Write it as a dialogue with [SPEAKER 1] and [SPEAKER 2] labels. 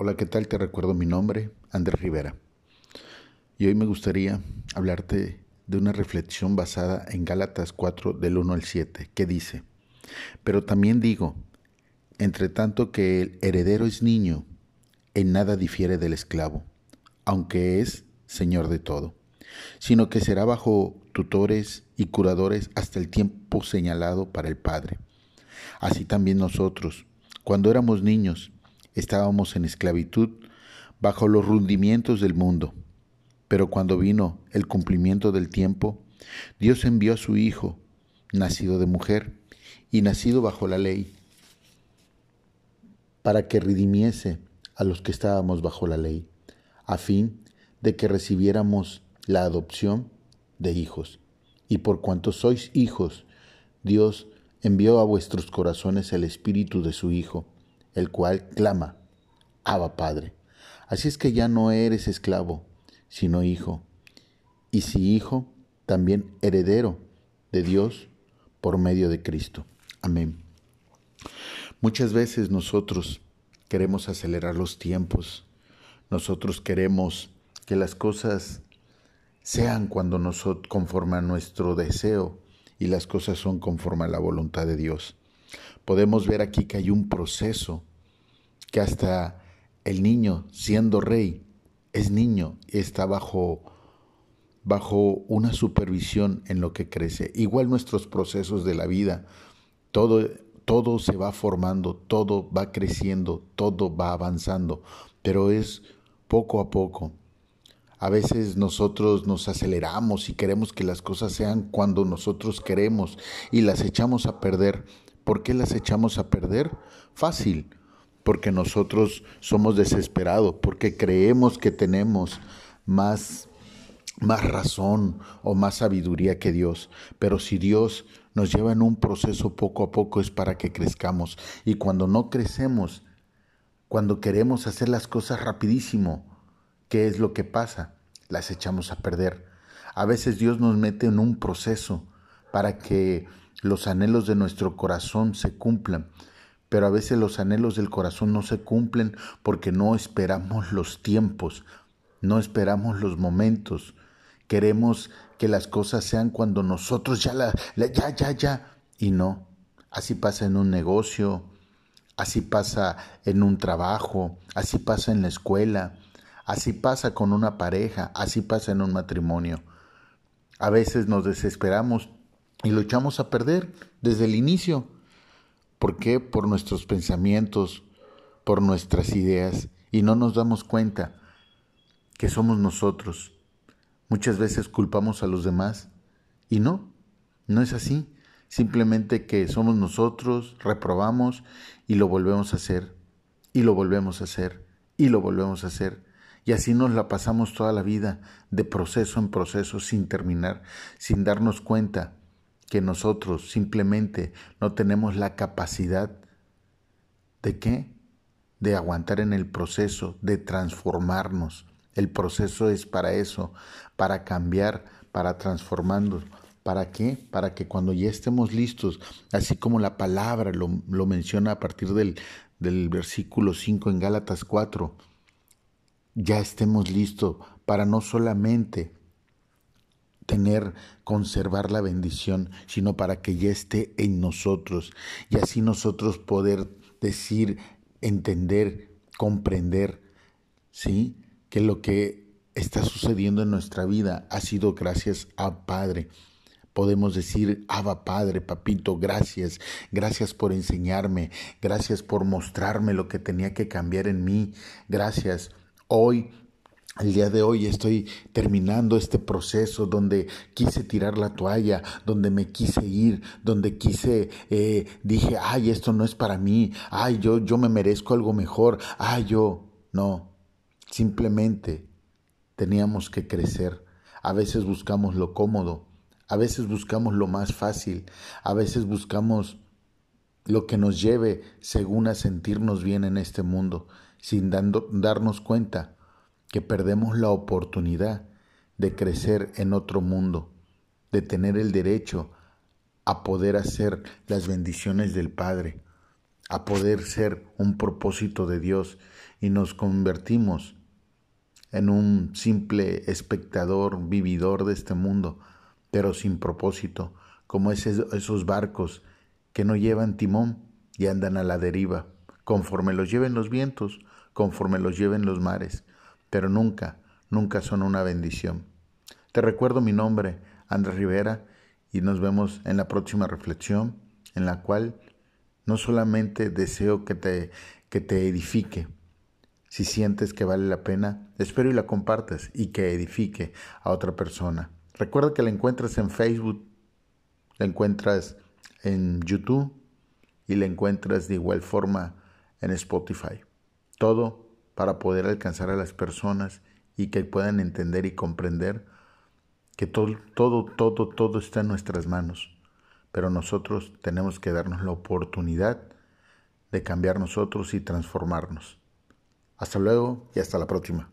[SPEAKER 1] Hola, ¿qué tal? Te recuerdo mi nombre, Andrés Rivera. Y hoy me gustaría hablarte de una reflexión basada en Gálatas 4 del 1 al 7, que dice, pero también digo, entre tanto que el heredero es niño, en nada difiere del esclavo, aunque es señor de todo, sino que será bajo tutores y curadores hasta el tiempo señalado para el Padre. Así también nosotros, cuando éramos niños, estábamos en esclavitud bajo los rundimientos del mundo. Pero cuando vino el cumplimiento del tiempo, Dios envió a su Hijo, nacido de mujer y nacido bajo la ley, para que redimiese a los que estábamos bajo la ley, a fin de que recibiéramos la adopción de hijos. Y por cuanto sois hijos, Dios envió a vuestros corazones el Espíritu de su Hijo, el cual clama, Abba Padre. Así es que ya no eres esclavo, sino hijo. Y si hijo, también heredero de Dios por medio de Cristo. Amén. Muchas veces nosotros queremos acelerar los tiempos. Nosotros queremos que las cosas sean cuando nosotros conforme a nuestro deseo y las cosas son conforme a la voluntad de Dios. Podemos ver aquí que hay un proceso que hasta el niño siendo rey es niño y está bajo bajo una supervisión en lo que crece. Igual nuestros procesos de la vida, todo todo se va formando, todo va creciendo, todo va avanzando, pero es poco a poco. A veces nosotros nos aceleramos y queremos que las cosas sean cuando nosotros queremos y las echamos a perder. ¿Por qué las echamos a perder? Fácil, porque nosotros somos desesperados, porque creemos que tenemos más más razón o más sabiduría que Dios. Pero si Dios nos lleva en un proceso poco a poco es para que crezcamos. Y cuando no crecemos, cuando queremos hacer las cosas rapidísimo, ¿Qué es lo que pasa? Las echamos a perder. A veces Dios nos mete en un proceso para que los anhelos de nuestro corazón se cumplan, pero a veces los anhelos del corazón no se cumplen porque no esperamos los tiempos, no esperamos los momentos. Queremos que las cosas sean cuando nosotros ya la, ya ya ya y no. Así pasa en un negocio, así pasa en un trabajo, así pasa en la escuela, Así pasa con una pareja, así pasa en un matrimonio. A veces nos desesperamos y lo echamos a perder desde el inicio. ¿Por qué? Por nuestros pensamientos, por nuestras ideas y no nos damos cuenta que somos nosotros. Muchas veces culpamos a los demás y no, no es así. Simplemente que somos nosotros, reprobamos y lo volvemos a hacer, y lo volvemos a hacer, y lo volvemos a hacer. Y así nos la pasamos toda la vida, de proceso en proceso, sin terminar, sin darnos cuenta que nosotros simplemente no tenemos la capacidad de qué? De aguantar en el proceso, de transformarnos. El proceso es para eso, para cambiar, para transformarnos. ¿Para qué? Para que cuando ya estemos listos, así como la palabra lo, menciona a partir del, del versículo 5 en Gálatas 4, ya estemos listos para no solamente tener, conservar la bendición, sino para que ya esté en nosotros. Y así nosotros poder decir, entender, comprender, ¿sí? Que lo que está sucediendo en nuestra vida ha sido gracias a Padre. Podemos decir, Abba Padre, Papito, gracias, gracias por enseñarme, gracias por mostrarme lo que tenía que cambiar en mí, gracias. Hoy el día de hoy estoy terminando este proceso donde quise tirar la toalla, donde me quise ir, donde quise, eh, dije, ay, esto no es para mí, ay, yo, yo me merezco algo mejor, ay, yo, no, simplemente teníamos que crecer. A veces buscamos lo cómodo, a veces buscamos lo más fácil, a veces buscamos lo que nos lleve según a sentirnos bien en este mundo sin darnos cuenta que perdemos la oportunidad de crecer en otro mundo, de tener el derecho a poder hacer las bendiciones del Padre. a poder ser un propósito de Dios y nos convertimos en un simple espectador, vividor de este mundo, pero sin propósito, como esos barcos que no llevan timón y andan a la deriva, conforme los lleven los vientos, conforme los lleven los mares, pero nunca, nunca son una bendición. Te recuerdo mi nombre, Andrés Rivera, y nos vemos en la próxima reflexión, en la cual no solamente deseo que te, que te edifique, si sientes que vale la pena, espero y la compartas y que edifique a otra persona. Recuerda que la encuentras en Facebook, la encuentras en YouTube y la encuentras de igual forma en Spotify. Todo para poder alcanzar a las personas y que puedan entender y comprender que todo, todo, todo, todo está en nuestras manos. Pero nosotros tenemos que darnos la oportunidad de cambiar nosotros y transformarnos. Hasta luego y hasta la próxima.